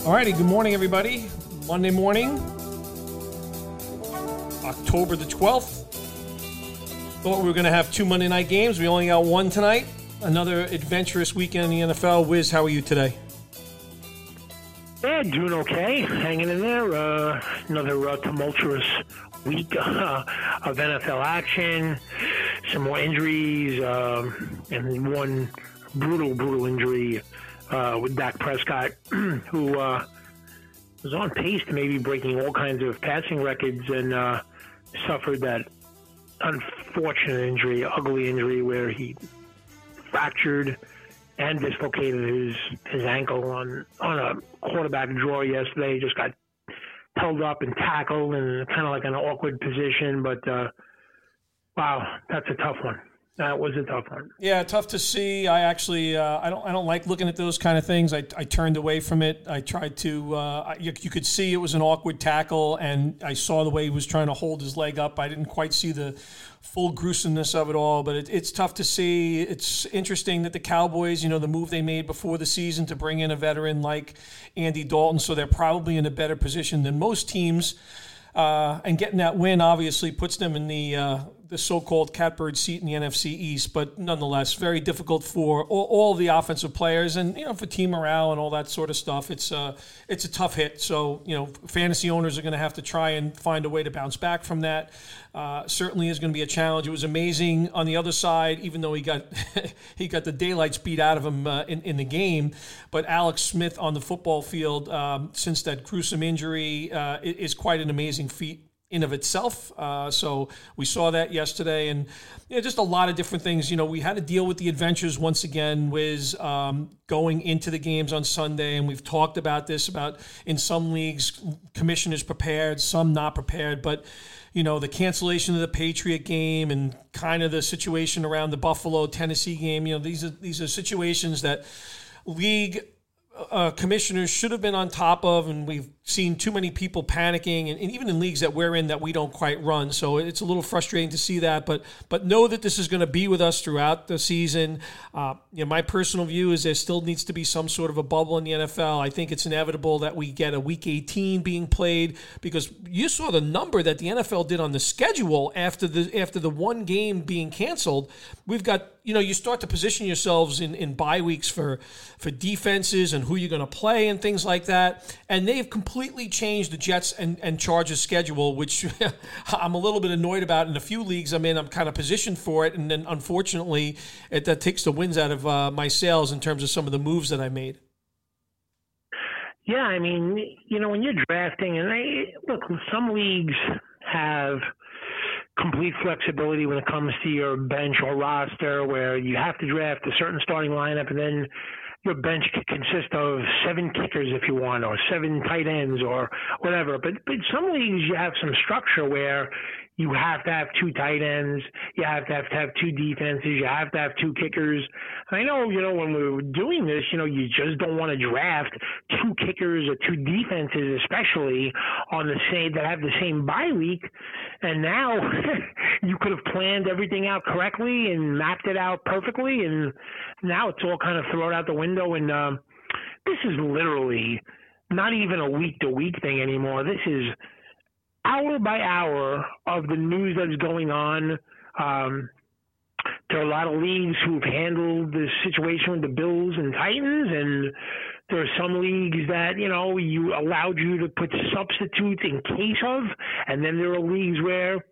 Alrighty, good morning, everybody. Monday morning, October the 12th. Thought we were going to have two Monday night games. We only got one tonight. Another adventurous weekend in the NFL. Wiz, how are you today? Yeah, doing okay. Hanging in there. Uh, another uh, tumultuous week uh, of NFL action. Some more injuries, um, and one brutal, brutal injury uh, with Dak Prescott, who uh, was on pace to maybe breaking all kinds of passing records and uh, suffered that unfortunate injury, ugly injury, where he fractured and dislocated his his ankle on on a quarterback draw yesterday. Just got held up and tackled and kind of like an awkward position. But uh, wow, that's a tough one. That was a tough one. Yeah, tough to see. I actually, uh, I don't, I don't like looking at those kind of things. I, I turned away from it. I tried to. Uh, you, you, could see it was an awkward tackle, and I saw the way he was trying to hold his leg up. I didn't quite see the full gruesomeness of it all, but it, it's tough to see. It's interesting that the Cowboys, you know, the move they made before the season to bring in a veteran like Andy Dalton, so they're probably in a better position than most teams. Uh, and getting that win obviously puts them in the uh, the so-called catbird seat in the NFC East, but nonetheless, very difficult for all, all, the offensive players and you know for team morale and all that sort of stuff. It's a uh, it's a tough hit. So you know, fantasy owners are going to have to try and find a way to bounce back from that. Uh, certainly is going to be a challenge. It was amazing on the other side, even though he got he got the daylights beat out of him uh, in in the game. But Alex Smith on the football field um, since that gruesome injury uh, is quite an amazing feat in of itself. Uh, so we saw that yesterday, and you know, just a lot of different things. You know, we had to deal with the adventures once again with um, going into the games on Sunday, and we've talked about this about in some leagues, commissioners prepared, some not prepared, but. You know the cancellation of the Patriot game and kind of the situation around the Buffalo Tennessee game. You know these are these are situations that league uh, commissioners should have been on top of, and we've seen too many people panicking, and, and, even in leagues that we're in that we don't quite run. So it's a little frustrating to see that, but but know that this is going to be with us throughout the season. Uh, you know, my personal view is there still needs to be some sort of a bubble in the NFL. I think it's inevitable that we get a Week 18 being played because you saw the number that the NFL did on the schedule after the after the one game being canceled. We've got you know you start to position yourselves in in bye weeks for for defenses and who you're going to play and things like that, and they've completely completely changed the Jets and, and Chargers schedule, which I'm a little bit annoyed about. In a few leagues I'm in, I'm kind of positioned for it, and then unfortunately, it that takes the wins out of uh, my sails in terms of some of the moves that I made. Yeah, I mean, you know, when you're drafting, and they look, some leagues have complete flexibility when it comes to your bench or roster, where you have to draft a certain starting lineup, and then your bench could consist of seven kickers if you want, or seven tight ends, or whatever. But but some leagues you have some structure where you have to have two tight ends, you have to have to have two defenses, you have to have two kickers. I know, you know, when we were doing this, you know, you just don't want to draft two kickers or two defenses, especially on the same that have the same bye week. And now you could have planned everything out correctly and mapped it out perfectly, and now it's all kind of thrown out the window. And um, this is literally not even a week to week thing anymore. This is hour by hour of the news that's going on. Um, there are a lot of leagues who've handled the situation with the Bills and Titans, and there are some leagues that you know you allowed you to put substitutes in case of, and then there are leagues where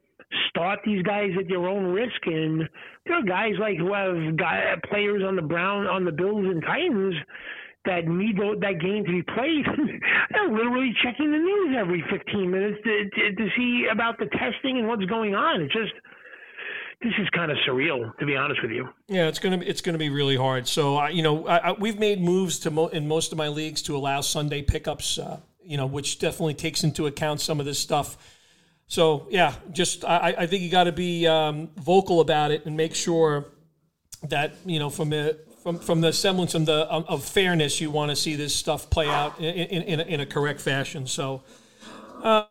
start these guys at your own risk. And there are guys like who have got players on the Brown on the Bills and Titans that need that game to be played, they're literally checking the news every 15 minutes to, to, to see about the testing and what's going on. It's just this is kind of surreal, to be honest with you. Yeah, it's gonna it's gonna be really hard. So uh, you know, I, I, we've made moves to mo- in most of my leagues to allow Sunday pickups. Uh, you know, which definitely takes into account some of this stuff. So yeah, just I, I think you got to be um, vocal about it and make sure that you know from a from from the semblance of the of, fairness, you want to see this stuff play out in in, in a correct fashion. So. Uh,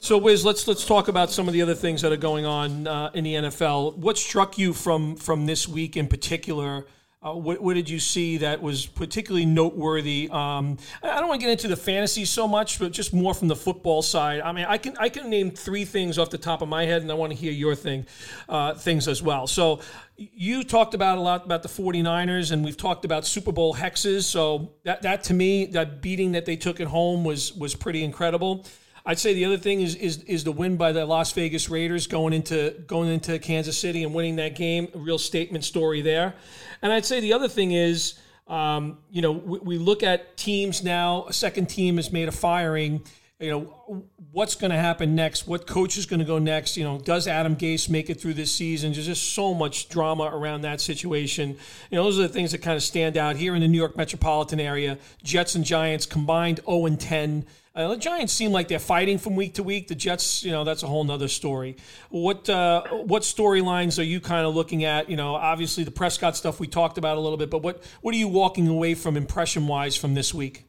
so, Wiz, let's let's talk about some of the other things that are going on uh, in the NFL. What struck you from from this week in particular Uh, what, what, did you see that was particularly noteworthy? Um, I don't want to get into the fantasy so much, but just more from the football side. I mean, I can I can name three things off the top of my head, and I want to hear your thing uh, things as well. So you talked about a lot about the 49ers, and we've talked about Super Bowl hexes. So that that to me, that beating that they took at home was was pretty incredible. I'd say the other thing is is is the win by the Las Vegas Raiders going into going into Kansas City and winning that game. A real statement story there. And I'd say the other thing is, um, you know, we, we, look at teams now. A second team has made a firing. You know, what's going to happen next? What coach is going to go next? You know, does Adam Gase make it through this season? There's just so much drama around that situation. You know, those are the things that kind of stand out here in the New York metropolitan area. Jets and Giants combined 0 and 10. Uh, the Giants seem like they're fighting from week to week. The Jets, you know, that's a whole nother story. What uh, what storylines are you kind of looking at? You know, obviously the Prescott stuff we talked about a little bit, but what what are you walking away from impression wise from this week?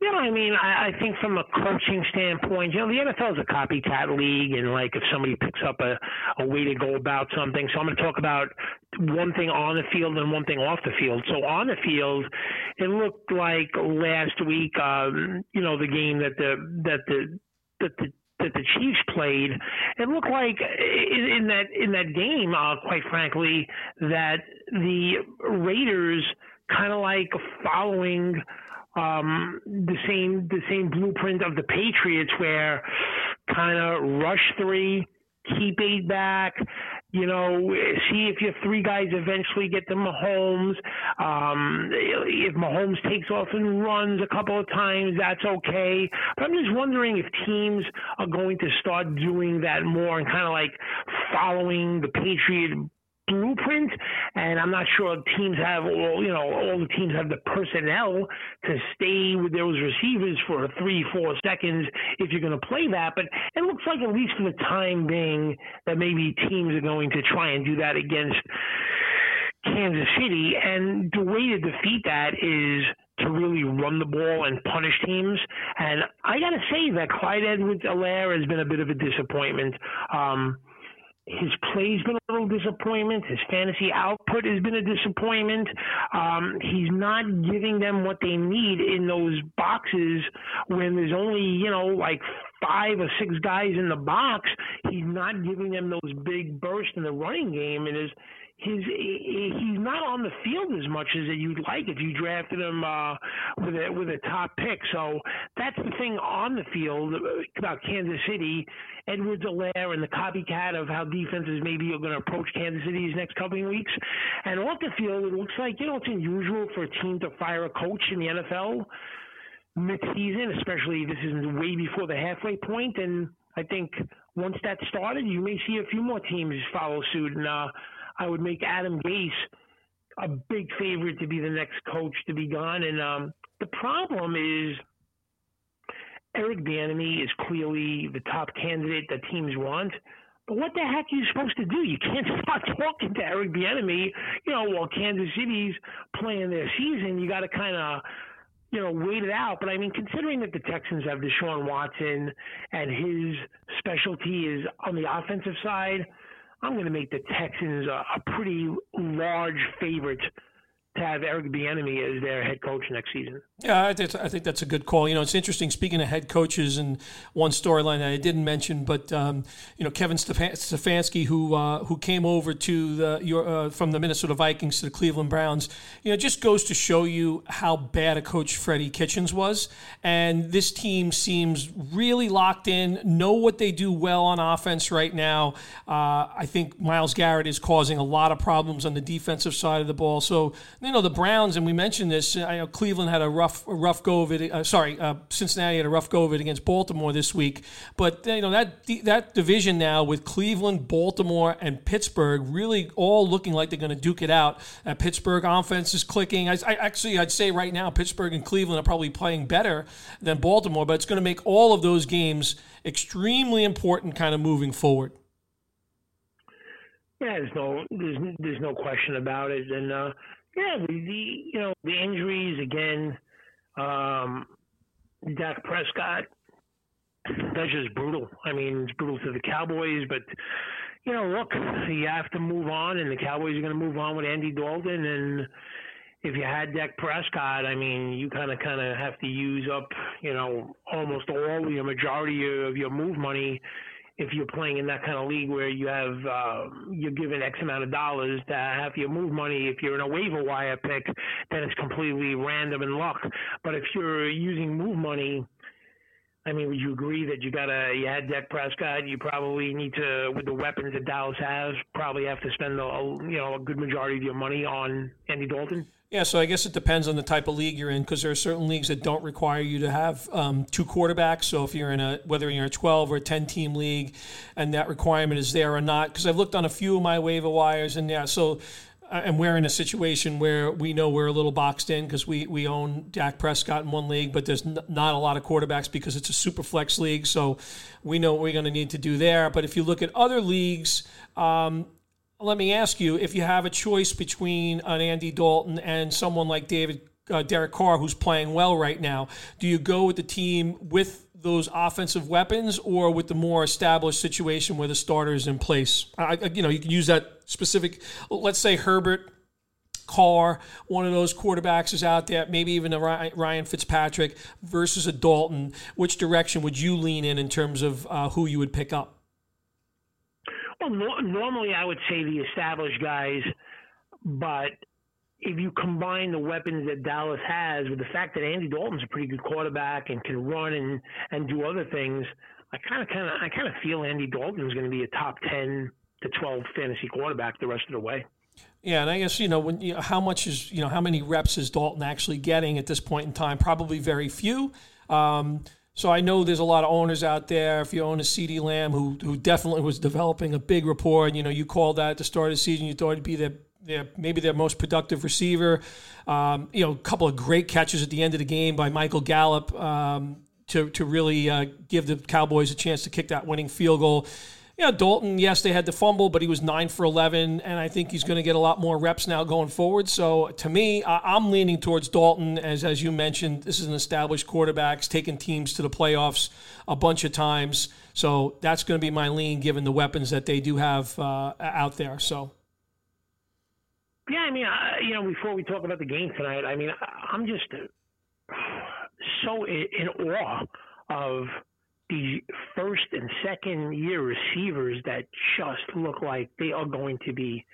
Yeah, I mean, I, I think from a coaching standpoint, you know, the NFL is a copycat league, and like if somebody picks up a, a way to go about something, so I'm going to talk about one thing on the field and one thing off the field. So on the field, it looked like last week, um, you know, the game that the that the that the that the Chiefs played, it looked like in, in that in that game, uh, quite frankly, that the Raiders kind of like following um, the same the same blueprint of the Patriots, where kind of rush three, keep eight back. You know, see if your three guys eventually get to Mahomes. Um, if Mahomes takes off and runs a couple of times, that's okay. But I'm just wondering if teams are going to start doing that more and kind of like following the Patriot blueprint, and I'm not sure teams have all you know all the teams have the personnel to stay with those receivers for three four seconds if you're going to play that. But it looks like at least for the time being that maybe teams are going to try and do that against Kansas City, and the way to defeat that is to really run the ball and punish teams. And I got to say that Clyde Edwards-Helaire has been a bit of a disappointment. Um, his play's been a little disappointment. His fantasy output has been a disappointment. Um, he's not giving them what they need in those boxes when there's only, you know, like five or six guys in the box. He's not giving them those big bursts in the running game, and his his he's not on the field as much as you'd like if you drafted him uh, with a with a top pick. So that's the thing on the field about Kansas City. Edwards-Helaire and the copycat of how defenses maybe are going to approach Kansas City these next couple of weeks. And off the field, it looks like you know it's unusual for a team to fire a coach in the NFL mid-season, especially this is way before the halfway point. And I think once that started, you may see a few more teams follow suit. And uh, I would make Adam Gase a big favorite to be the next coach to be gone. And um, the problem is Eric Bieniemy is clearly the top candidate that teams want. But what the heck are you supposed to do? You can't stop talking to Eric Bieniemy, you know, while Kansas City's playing their season. You got to kind of, you know, wait it out. But I mean, considering that the Texans have Deshaun Watson and his specialty is on the offensive side – I'm going to make the Texans a, a pretty large favorite to have Eric Bieniemy as their head coach next season. Yeah, I think, I think that's a good call. You know, it's interesting. Speaking of head coaches, and one storyline that I didn't mention, but um, you know, Kevin Stefanski, who uh, who came over to the your, uh, from the Minnesota Vikings to the Cleveland Browns, you know, just goes to show you how bad a coach Freddie Kitchens was. And this team seems really locked in, know what they do well on offense right now. Uh, I think Myles Garrett is causing a lot of problems on the defensive side of the ball. So you know, the Browns, and we mentioned this. Know Cleveland had a rough rough rough go of it. Uh, sorry, uh, Cincinnati had a rough go of it against Baltimore this week. But you know that that division now with Cleveland, Baltimore, and Pittsburgh really all looking like they're going to duke it out. Uh, Pittsburgh offense is clicking. I, I, actually I'd say right now Pittsburgh and Cleveland are probably playing better than Baltimore, but it's going to make all of those games extremely important, kind of moving forward. Yeah, there's no there's there's no question about it, and uh, yeah, the, the you know the injuries again. Um, Dak Prescott, that's just brutal. I mean, it's brutal to the Cowboys, but you know, look, you have to move on, and the Cowboys are going to move on with Andy Dalton. And if you had Dak Prescott, I mean, you kind of kind of have to use up, you know, almost all your majority of your move money if you're playing in that kind of league where you have uh, you're given X amount of dollars to have your move money. If you're in a waiver wire pick, then it's completely random and luck. But if you're using move money I mean, would you agree that you got a you had Dak Prescott? You probably need to, with the weapons that Dallas has, probably have to spend a you know a good majority of your money on Andy Dalton. Yeah, so I guess it depends on the type of league you're in because there are certain leagues that don't require you to have um, two quarterbacks. So if you're in a whether you're a 12 or a 10 team league, and that requirement is there or not, because I've looked on a few of my waiver wires, and yeah, so uh, and we're in a situation where we know we're a little boxed in because we, we own Dak Prescott in one league, but there's n- not a lot of quarterbacks because it's a super flex league. So we know what we're going to need to do there. But if you look at other leagues, um, let me ask you if you have a choice between an Andy Dalton and someone like David uh, Derek Carr, who's playing well right now, do you go with the team with those offensive weapons or with the more established situation where the starter is in place? I, you know, you can use that specific. Let's say Herbert. Carr, one of those quarterbacks is out there, maybe even a Ryan Fitzpatrick versus a Dalton. Which direction would you lean in in terms of uh, who you would pick up? Well, normally I would say the established guys, but if you combine the weapons that Dallas has with the fact that Andy Dalton's a pretty good quarterback and can run and and do other things, I kind of kind of I kind of feel Andy Dalton is going to be a top ten to twelve fantasy quarterback the rest of the way. Yeah, and I guess you know when you know, how much is you know how many reps is Dalton actually getting at this point in time? Probably very few. Um, so I know there's a lot of owners out there. If you own a CeeDee Lamb, who who definitely was developing a big rapport, you know you called that at the start of the season, you thought it'd be the yeah, maybe their most productive receiver. Um, you know, a couple of great catches at the end of the game by Michael Gallup um, to to really uh, give the Cowboys a chance to kick that winning field goal. Yeah, Dalton. Yes, they had the fumble, but he was nine for eleven, and I think he's going to get a lot more reps now going forward. So, to me, I, am leaning towards Dalton. As as you mentioned, this is an established quarterback, taking teams to the playoffs a bunch of times. So that's going to be my lean, given the weapons that they do have uh, out there. So. Yeah, I mean, I, you know, before we talk about the game tonight, I mean, I'm just so in awe of the first and second year receivers that just look like they are going to be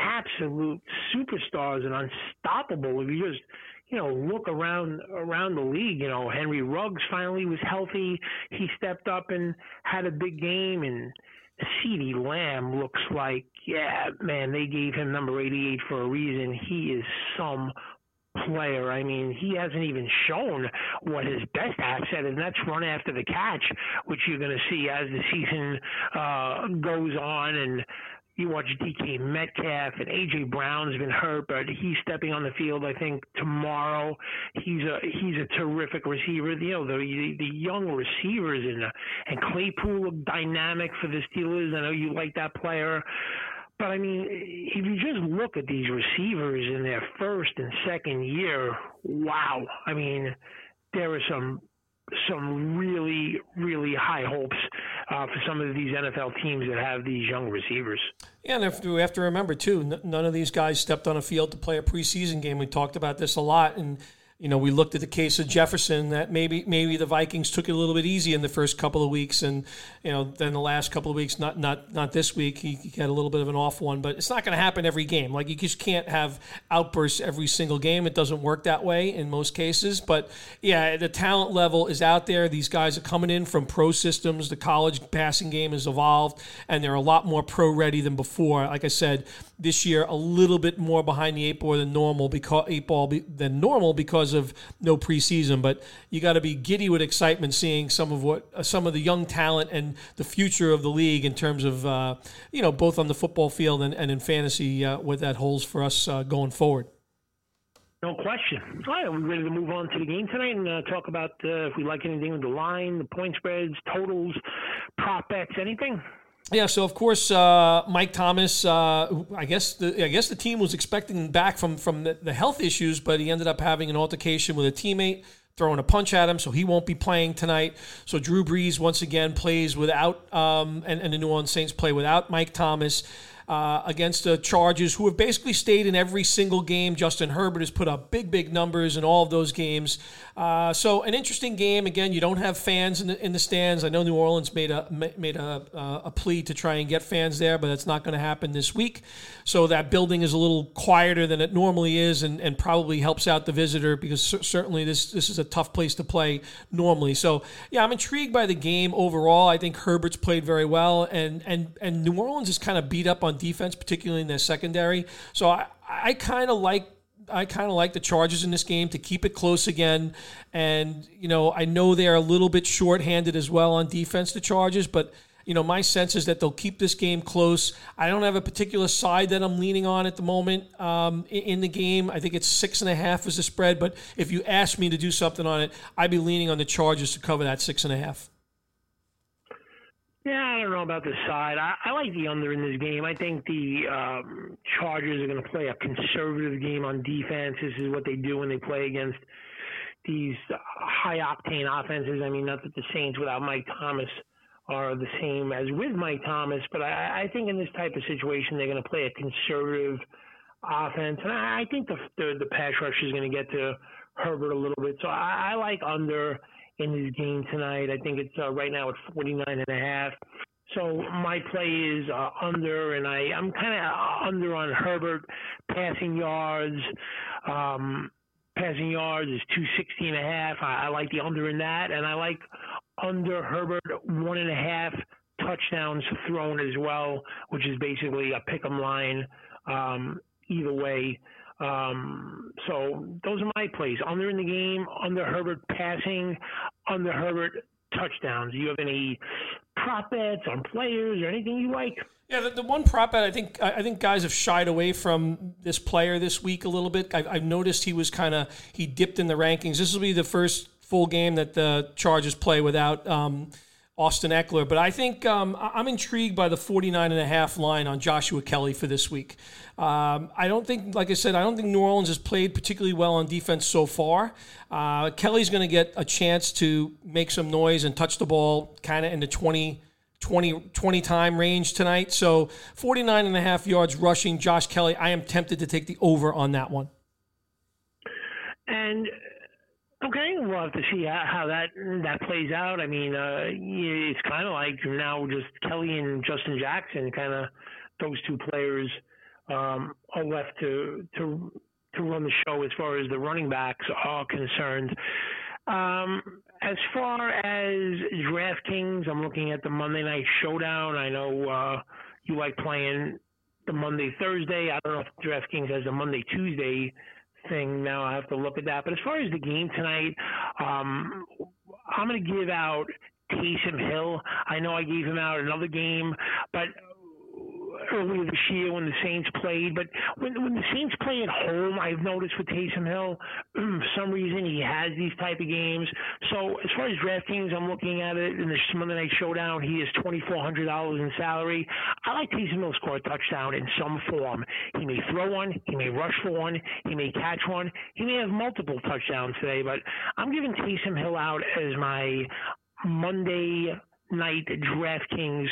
absolute superstars and unstoppable. If you just you know look around around the league, you know Henry Ruggs finally was healthy. He stepped up and had a big game, and CeeDee Lamb looks like, yeah, man, they gave him number 88 for a reason. He is some player. I mean, he hasn't even shown what his best asset is, and that's run after the catch, which you're going to see as the season uh, goes on. And you watch DK Metcalf and AJ Brown's been hurt, but he's stepping on the field. I think tomorrow he's a he's a terrific receiver. You know the the young receivers and and Claypool dynamic for the Steelers. I know you like that player. But I mean, if you just look at these receivers in their first and second year, wow! I mean, there are some some really, really high hopes uh, for some of these NFL teams that have these young receivers. Yeah, and we have to remember too, none of these guys stepped on a field to play a preseason game. We talked about this a lot, and you know, we looked at the case of Jefferson that maybe maybe the Vikings took it a little bit easy in the first couple of weeks, and you know, then the last couple of weeks, not not not this week, he, he had a little bit of an off one. But it's not going to happen every game. Like you just can't have outbursts every single game. It doesn't work that way in most cases. But yeah, the talent level is out there. These guys are coming in from pro systems. The college passing game has evolved, and they're a lot more pro ready than before. Like I said, this year a little bit more behind the eight ball than normal because eight ball be, than normal because of no preseason. But you got to be giddy with excitement seeing some of what uh, some of the young talent and the future of the league in terms of uh, you know both on the football field and, and in fantasy uh, what that holds for us uh, going forward. No question. All right, are we ready to move on to the game tonight and uh, talk about uh, if we like anything with the line, the point spreads, totals, prop bets, anything? Yeah, so of course, uh, Mike Thomas. Uh, I guess the I guess the team was expecting back from from the, the, health issues, but he ended up having an altercation with a teammate. throwing a punch at him, so he won't be playing tonight. So Drew Brees once again plays without, um, and, and the New Orleans Saints play without Mike Thomas uh, against the Chargers, who have basically stayed in every single game. Justin Herbert has put up big, big numbers in all of those games. Uh, so an interesting game. Again, you don't have fans in the, in the stands. I know New Orleans made a made a, a plea to try and get fans there, but that's not going to happen this week. So that building is a little quieter than it normally is, and, and probably helps out the visitor because certainly this this is a tough place to play normally. So yeah, I'm intrigued by the game overall. I think Herbert's played very well, and and and New Orleans is kind of beat up on defense, particularly in their secondary. So I I kind of like I kind of like the Chargers in this game to keep it close again. And, you know, I know they're a little bit shorthanded as well on defense, the Chargers, but, you know, my sense is that they'll keep this game close. I don't have a particular side that I'm leaning on at the moment um, in the game. I think it's six and a half as the spread, but if you ask me to do something on it, I'd be leaning on the Chargers to cover that six and a half. Yeah, I don't know about the side. I, I like the under in this game. I think the um, Chargers are going to play a conservative game on defense. This is what they do when they play against these high octane offenses. I mean, not that the Saints without Mike Thomas are the same as with Mike Thomas, but I, I think in this type of situation they're going to play a conservative offense, and I, I think the, the the pass rush is going to get to Herbert a little bit. So I, I like under in his game tonight. I think it's uh, right now at 49 and a half. So my play is uh, under, and I I'm kind of under on Herbert passing yards. Um, passing yards is 260 and a half. I, I like the under in that, and I like under Herbert one and a half touchdowns thrown as well, which is basically a pick 'em line. Um, either way, um, so those are my plays. Under in the game, under Herbert passing, under Herbert touchdowns. Do you have any prop bets on players or anything you like? Yeah, the, the one prop bet I think I think guys have shied away from this player this week a little bit. I've, I've noticed he was kind of he dipped in the rankings. This will be the first full game that the Chargers play without. Um, Austin Ekeler. But I think um, I'm intrigued by the 49 and a half line on Joshua Kelley for this week. Um, I don't think, like I said, I don't think New Orleans has played particularly well on defense so far. Uh, Kelley's going to get a chance to make some noise and touch the ball kind of in the 20, 20, 20 time range tonight. So 49 and a half yards rushing, Josh Kelley, I am tempted to take the over on that one. And Okay, we'll have to see how, that that plays out. I mean, uh, it's kind of like now just Kelley and Justin Jackson, kind of those two players um, are left to to to run the show as far as the running backs are concerned. Um, as far as DraftKings, I'm looking at the Monday Night Showdown. I know uh, you like playing the Monday Thursday. I don't know if DraftKings has a Monday Tuesday thing now. I have to look at that. But as far as the game tonight, um, I'm going to give out Taysom Hill. I know I gave him out another game, but earlier this year when the Saints played. But when when the Saints play at home, I've noticed with Taysom Hill, for some reason he has these type of games. So as far as DraftKings, I'm looking at it in the Monday Night Showdown. He is twenty four hundred dollars in salary. I like Taysom Hill score a touchdown in some form. He may throw one, he may rush for one, he may catch one, he may have multiple touchdowns today. But I'm giving Taysom Hill out as my Monday night DraftKings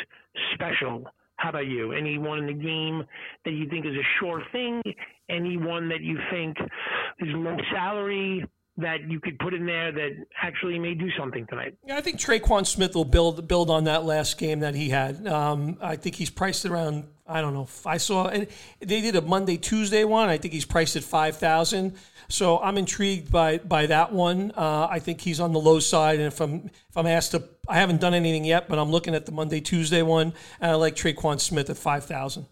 special how about you? Anyone in the game that you think is a sure thing? Anyone that you think is low salary that you could put in there that actually may do something tonight? Yeah, I think Tre'Quan Smith will build build on that last game that he had. Um, I think he's priced around. I don't know. I saw and they did a Monday Tuesday one. I think he's priced at five thousand. So I'm intrigued by by that one. Uh, I think he's on the low side, and if I'm if I'm asked to, I haven't done anything yet, but I'm looking at the Monday Tuesday one, and I like Tre'Quan Smith at five thousand.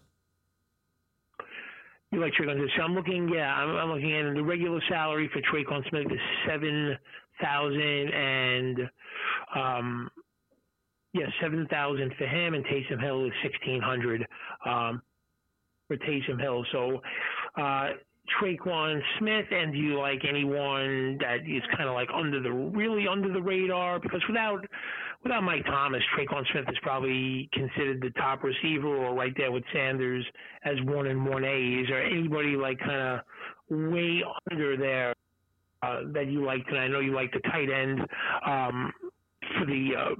You like Tre'Quan Smith? So I'm looking. Yeah, I'm, I'm looking at the regular salary for Tre'Quan Smith is seven thousand and. Um, yeah, seven thousand for him, and Taysom Hill is sixteen hundred um, for Taysom Hill. So uh, Tre'Quan Smith, and do you like anyone that is kind of like under the really under the radar? Because without without Mike Thomas, Tre'Quan Smith is probably considered the top receiver, or right there with Sanders as one and one A's, or anybody like kind of way under there uh, that you liked, and I know you like the tight end um, for the uh,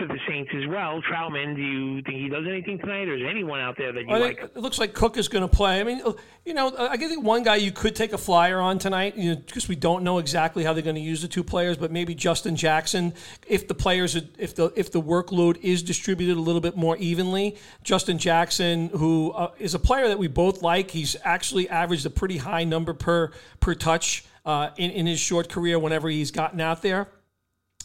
for the Saints as well. Trautman, do you think he does anything tonight, or is anyone out there that you like? It looks like Cook is going to play. I mean, you know, I think one guy you could take a flyer on tonight, you know, because we don't know exactly how they're going to use the two players, but maybe Justin Jackson, if the players, if the if the workload is distributed a little bit more evenly, Justin Jackson, who uh, is a player that we both like, he's actually averaged a pretty high number per per touch uh, in in his short career whenever he's gotten out there.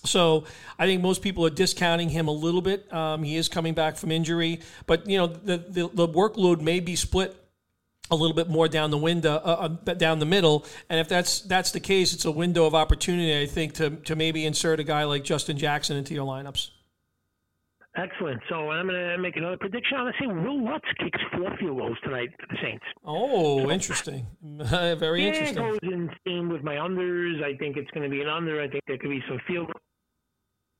So I think most people are discounting him a little bit. Um, he is coming back from injury, but you know the, the, the workload may be split a little bit more down the window, uh, uh, down the middle, and if that's that's the case, it's a window of opportunity. I think to to maybe insert a guy like Justin Jackson into your lineups. Excellent. So I'm going to make another prediction. I'm going to say Wil Lutz kicks four field goals tonight for the Saints. Oh, so, interesting. Very yeah, interesting. It goes in theme with my unders. I think it's going to be an under. I think there could be some field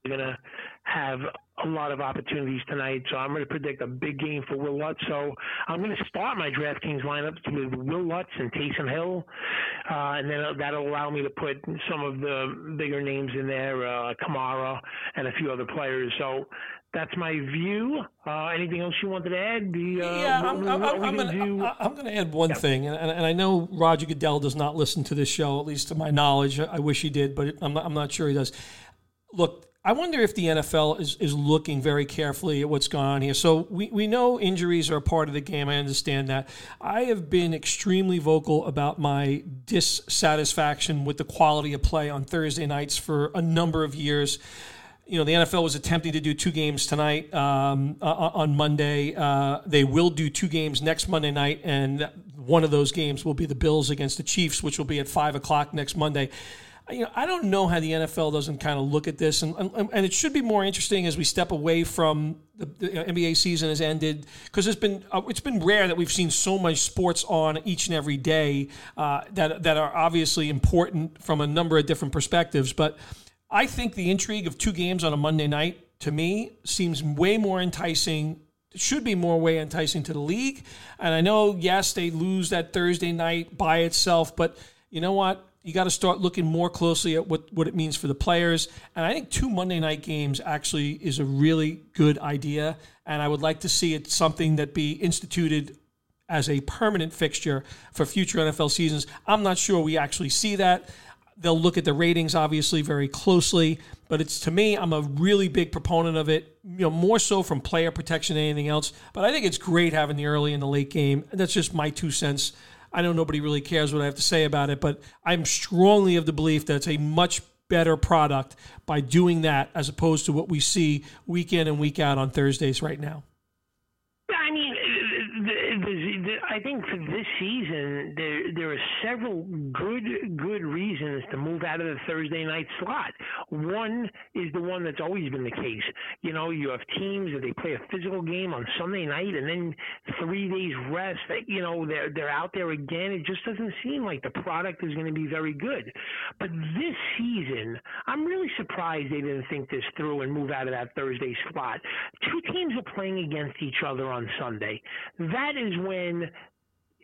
going to have a lot of opportunities tonight. So I'm going to predict a big game for Wil Lutz. So I'm going to start my DraftKings lineups with Wil Lutz and Taysom Hill, uh, and then that'll allow me to put some of the bigger names in there, uh, Kamara and a few other players. So that's my view. Uh, anything else you wanted to add? The, uh, yeah, I'm, I'm, I'm going to add one yeah. thing, and, and, I know Roger Goodell does not listen to this show, at least to my knowledge. I wish he did, but I'm not, I'm not sure he does. Look, I wonder if the NFL is, is looking very carefully at what's going on here. So we, we know injuries are a part of the game. I understand that. I have been extremely vocal about my dissatisfaction with the quality of play on Thursday nights for a number of years. You know, the NFL was attempting to do two games tonight um, on Monday. Uh, they will do two games next Monday night, and one of those games will be the Bills against the Chiefs, which will be at 5 o'clock next Monday you know, I don't know how the NFL doesn't kind of look at this, and and, and it should be more interesting as we step away from the, the NBA season has ended because it's been uh, it's been rare that we've seen so much sports on each and every day uh, that that are obviously important from a number of different perspectives. But I think the intrigue of two games on a Monday night to me seems way more enticing should be more way enticing to the league. And I know, yes, they lose that Thursday night by itself, but you know what? You got to start looking more closely at what, what it means for the players. And I think two Monday night games actually is a really good idea. And I would like to see it something that be instituted as a permanent fixture for future NFL seasons. I'm not sure we actually see that. They'll look at the ratings obviously very closely, but it's to me, I'm a really big proponent of it. You know, more so from player protection than anything else. But I think it's great having the early and the late game. That's just my two cents I know nobody really cares what I have to say about it, but I'm strongly of the belief that it's a much better product by doing that as opposed to what we see week in and week out on Thursdays right now. Season, there there are several good good reasons to move out of the Thursday night slot. One is the one that's always been the case. You know, you have teams that they play a physical game on Sunday night and then three days rest. You know, they're they're out there again. It just doesn't seem like the product is going to be very good. But this season, I'm really surprised they didn't think this through and move out of that Thursday slot. Two teams are playing against each other on Sunday. That is when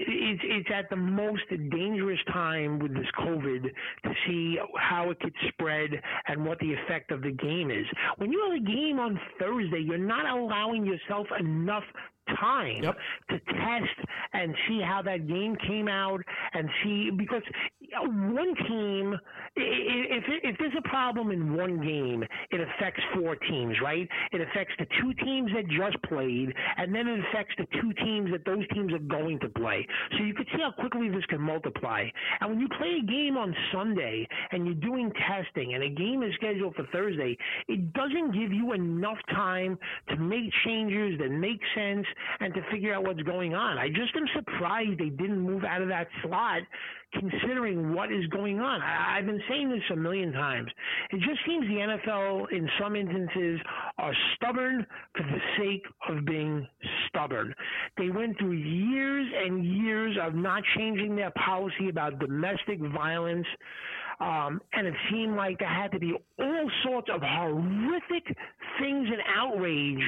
it's it's at the most dangerous time with this COVID to see how it could spread and what the effect of the game is. When you have a game on Thursday, you're not allowing yourself enough time yep. to test and see how that game came out and see because Uh, one team if if there's a problem in one game it affects four teams right? It affects the two teams that just played and then it affects the two teams that those teams are going to play. So you can see how quickly this can multiply. And when you play a game on Sunday and you're doing testing and a game is scheduled for Thursday it doesn't give you enough time to make changes that make sense and to figure out what's going on. I just am surprised they didn't move out of that slot considering what is going on. I, have been saying this a million times. It just seems the NFL, in some instances, are stubborn for the sake of being stubborn. They went through years and years of not changing their policy about domestic violence. Um, and it seemed like there had to be all sorts of horrific things and outrage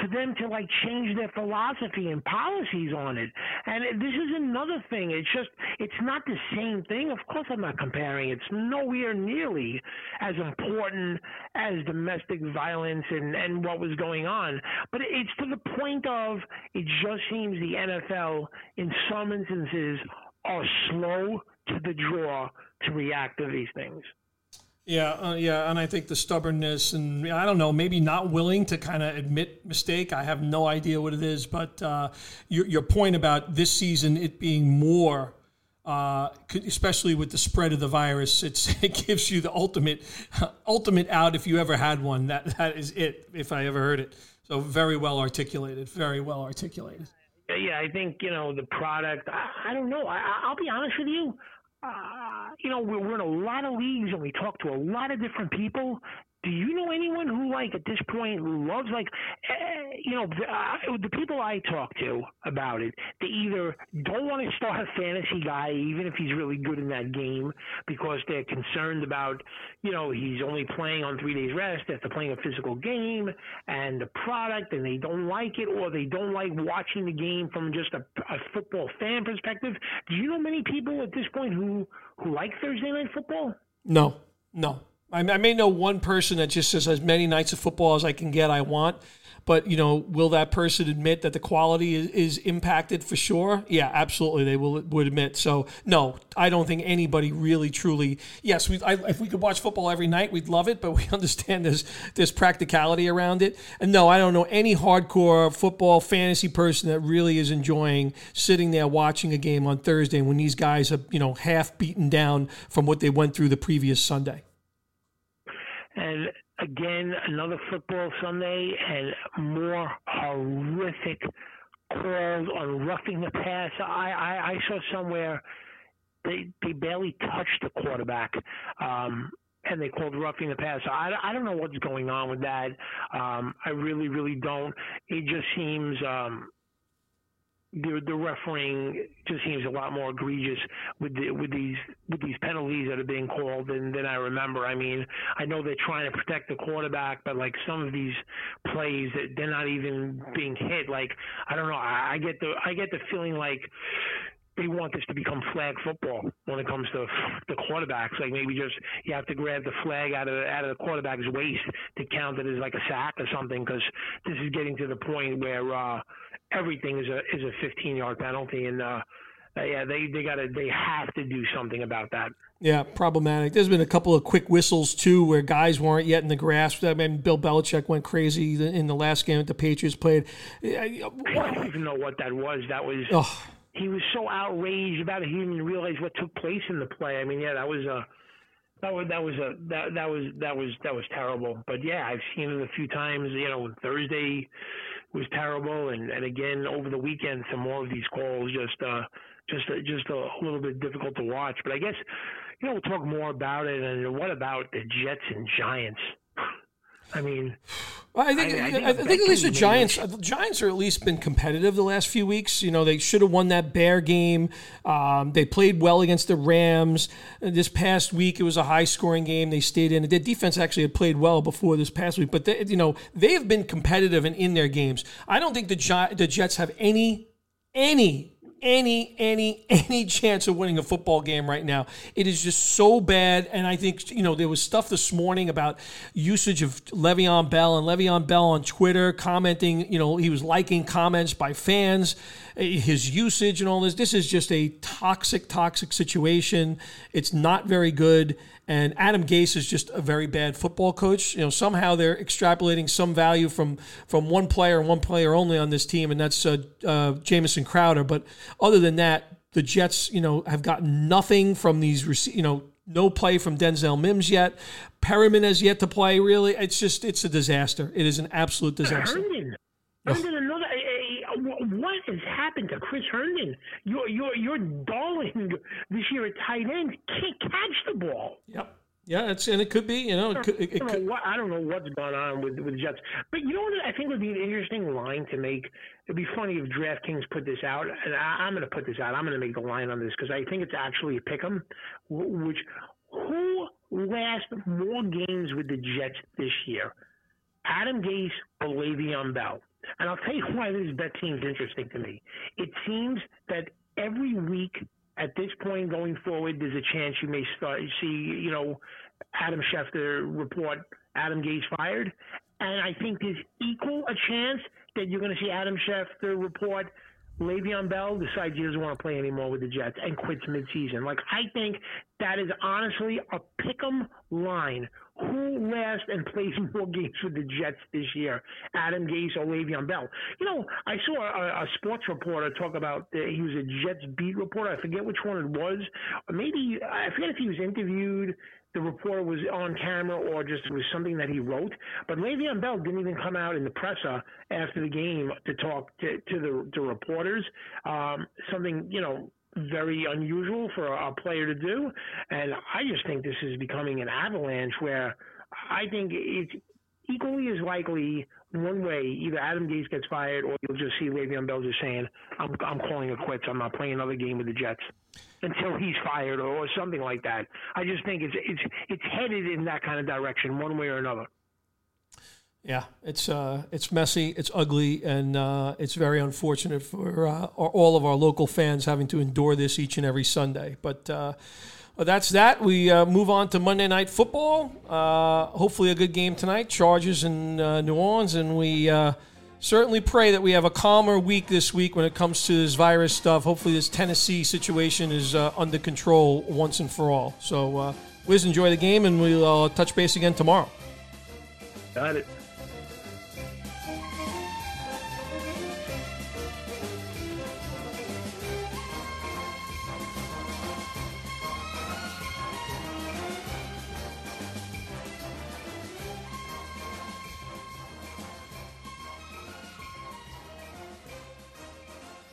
for them to like change their philosophy and policies on it. And this is another thing. It's just it's not the same thing. Of course, I'm not comparing. It's nowhere nearly as important as domestic violence and and what was going on. But it's to the point of it just seems the NFL in some instances are slow to the draw to react to these things. Yeah, uh, yeah, and I think the stubbornness and I don't know, maybe not willing to kind of admit mistake. I have no idea what it is, but uh, your your point about this season it being more, uh, especially with the spread of the virus, it's it gives you the ultimate ultimate out if you ever had one. That that is it. If I ever heard it, so very well articulated, very well articulated. Yeah, I think you know the product. I, I don't know. I, I'll be honest with you uh, you know, we're, we're in a lot of leagues and we talk to a lot of different people, do you know anyone who like at this point loves like uh, you know the, uh, the people I talk to about it they either don't want to start a fantasy guy even if he's really good in that game because they're concerned about you know he's only playing on three days rest after playing a physical game and the product and they don't like it or they don't like watching the game from just a, a football fan perspective. Do you know many people at this point who who like Thursday night football? No. No I, may know one person that just says as many nights of football as I can get, I want. But you know, will that person admit that the quality is, is impacted for sure? Yeah, absolutely, they will would admit. So no, I don't think anybody really truly. Yes, we, I, if we could watch football every night, we'd love it. But we understand there's there's practicality around it. And no, I don't know any hardcore football fantasy person that really is enjoying sitting there watching a game on Thursday when these guys are you know half beaten down from what they went through the previous Sunday. And again, another football Sunday and more horrific calls on roughing the pass. I, I, I saw somewhere they they barely touched the quarterback. Um, and they called roughing the pass. I, I don't know what's going on with that. Um, I really, really don't. It just seems um, the the refereeing just seems a lot more egregious with the, with these with these penalties that are being called than than I remember. I mean, I know they're trying to protect the quarterback, but like some of these plays that they're not even being hit. Like I don't know. I, I get the I get the feeling like they want this to become flag football when it comes to the quarterbacks. Like maybe just you have to grab the flag out of out of the quarterback's waist to count it as like a sack or something because this is getting to the point where uh, everything is a is a 15 yard penalty and. Uh, uh, yeah, they they got to they have to do something about that. Yeah, problematic. There's been a couple of quick whistles too, where guys weren't yet in the grasp. I mean, Bill Belichick went crazy in the last game that the Patriots played. I don't even know what that was. That was. Oh he was so outraged about it he didn't even realize what took place in the play. I mean, yeah, that was a that was that was a that that was that was that was terrible. But yeah, I've seen it a few times. You know, Thursday was terrible, and and again over the weekend, some more of these calls just uh just just a little bit difficult to watch. But I guess you know we'll talk more about it. And what about the Jets and Giants? I mean, well, I think I, I think, I think at least the Giants the Giants are at least been competitive the last few weeks. You know, they should have won that Bear game. Um, they played well against the Rams. This past week, it was a high scoring game. They stayed in. Their defense actually had played well before this past week, but they, you know they have been competitive and in their games. I don't think the the Jets have any any any, any, any chance of winning a football game right now. It is just so bad. And I think, you know, there was stuff this morning about usage of Le'Veon Bell and Le'Veon Bell on Twitter commenting, you know, he was liking comments by fans, his usage and all this. This is just a toxic, toxic situation. It's not very good. And Adam Gase is just a very bad football coach. You know, somehow they're extrapolating some value from from one player and one player only on this team, and that's uh, uh, Jamison Crowder. But other than that, the Jets, you know, have gotten nothing from these. You know, no play from Denzel Mims yet. Perriman has yet to play. Really, it's just it's a disaster. It is an absolute disaster. Herndon, Herndon another what has happened to Chris Herndon? Your your your darling this year at tight end can't catch the ball. Yep. Yeah, it's and it could be, you know, it could, it, it I, don't know what, I don't know what's going on with with the Jets, but you know what I think would be an interesting line to make. It'd be funny if DraftKings put this out, and I, am going to put this out. I'm going to make the line on this because I think it's actually a pick'em. Which who lasts more games with the Jets this year? Adam Gase or Le'Veon Bell. And I'll tell you why this bet seems interesting to me. It seems that every week at this point going forward, there's a chance you may start see, you know, Adam Schefter report Adam Gase fired. And I think there's equal a chance that you're going to see Adam Schefter report Le'Veon Bell decides he doesn't want to play anymore with the Jets and quits midseason. Like I think that is honestly a pick'em line. Who lasts and plays more games with the Jets this year, Adam Gase or Le'Veon Bell? You know, I saw a, a sports reporter talk about uh, he was a Jets beat reporter. I forget which one it was. Maybe I forget if he was interviewed the reporter was on camera or just it was something that he wrote. But Le'Veon Bell didn't even come out in the presser after the game to talk to, to the to reporters. Um, something you know very unusual for a, a player to do, and I just think this is becoming an avalanche where I think it's equally as likely one way either Adam Gase gets fired or you'll just see Le'Veon Bell just saying, I'm, I'm calling it quits. I'm not playing another game with the Jets until he's fired or, or something like that. I just think it's, it's, it's headed in that kind of direction one way or another. Yeah, it's uh, it's messy, it's ugly, and uh, it's very unfortunate for uh, all of our local fans having to endure this each and every Sunday. But uh, that's that. We uh, move on to Monday Night Football. Uh, hopefully, a good game tonight. Chargers in uh, New Orleans, and we uh, certainly pray that we have a calmer week this week when it comes to this virus stuff. Hopefully, this Tennessee situation is uh, under control once and for all. So, uh, Wiz, enjoy the game, and we'll touch base again tomorrow. Got it.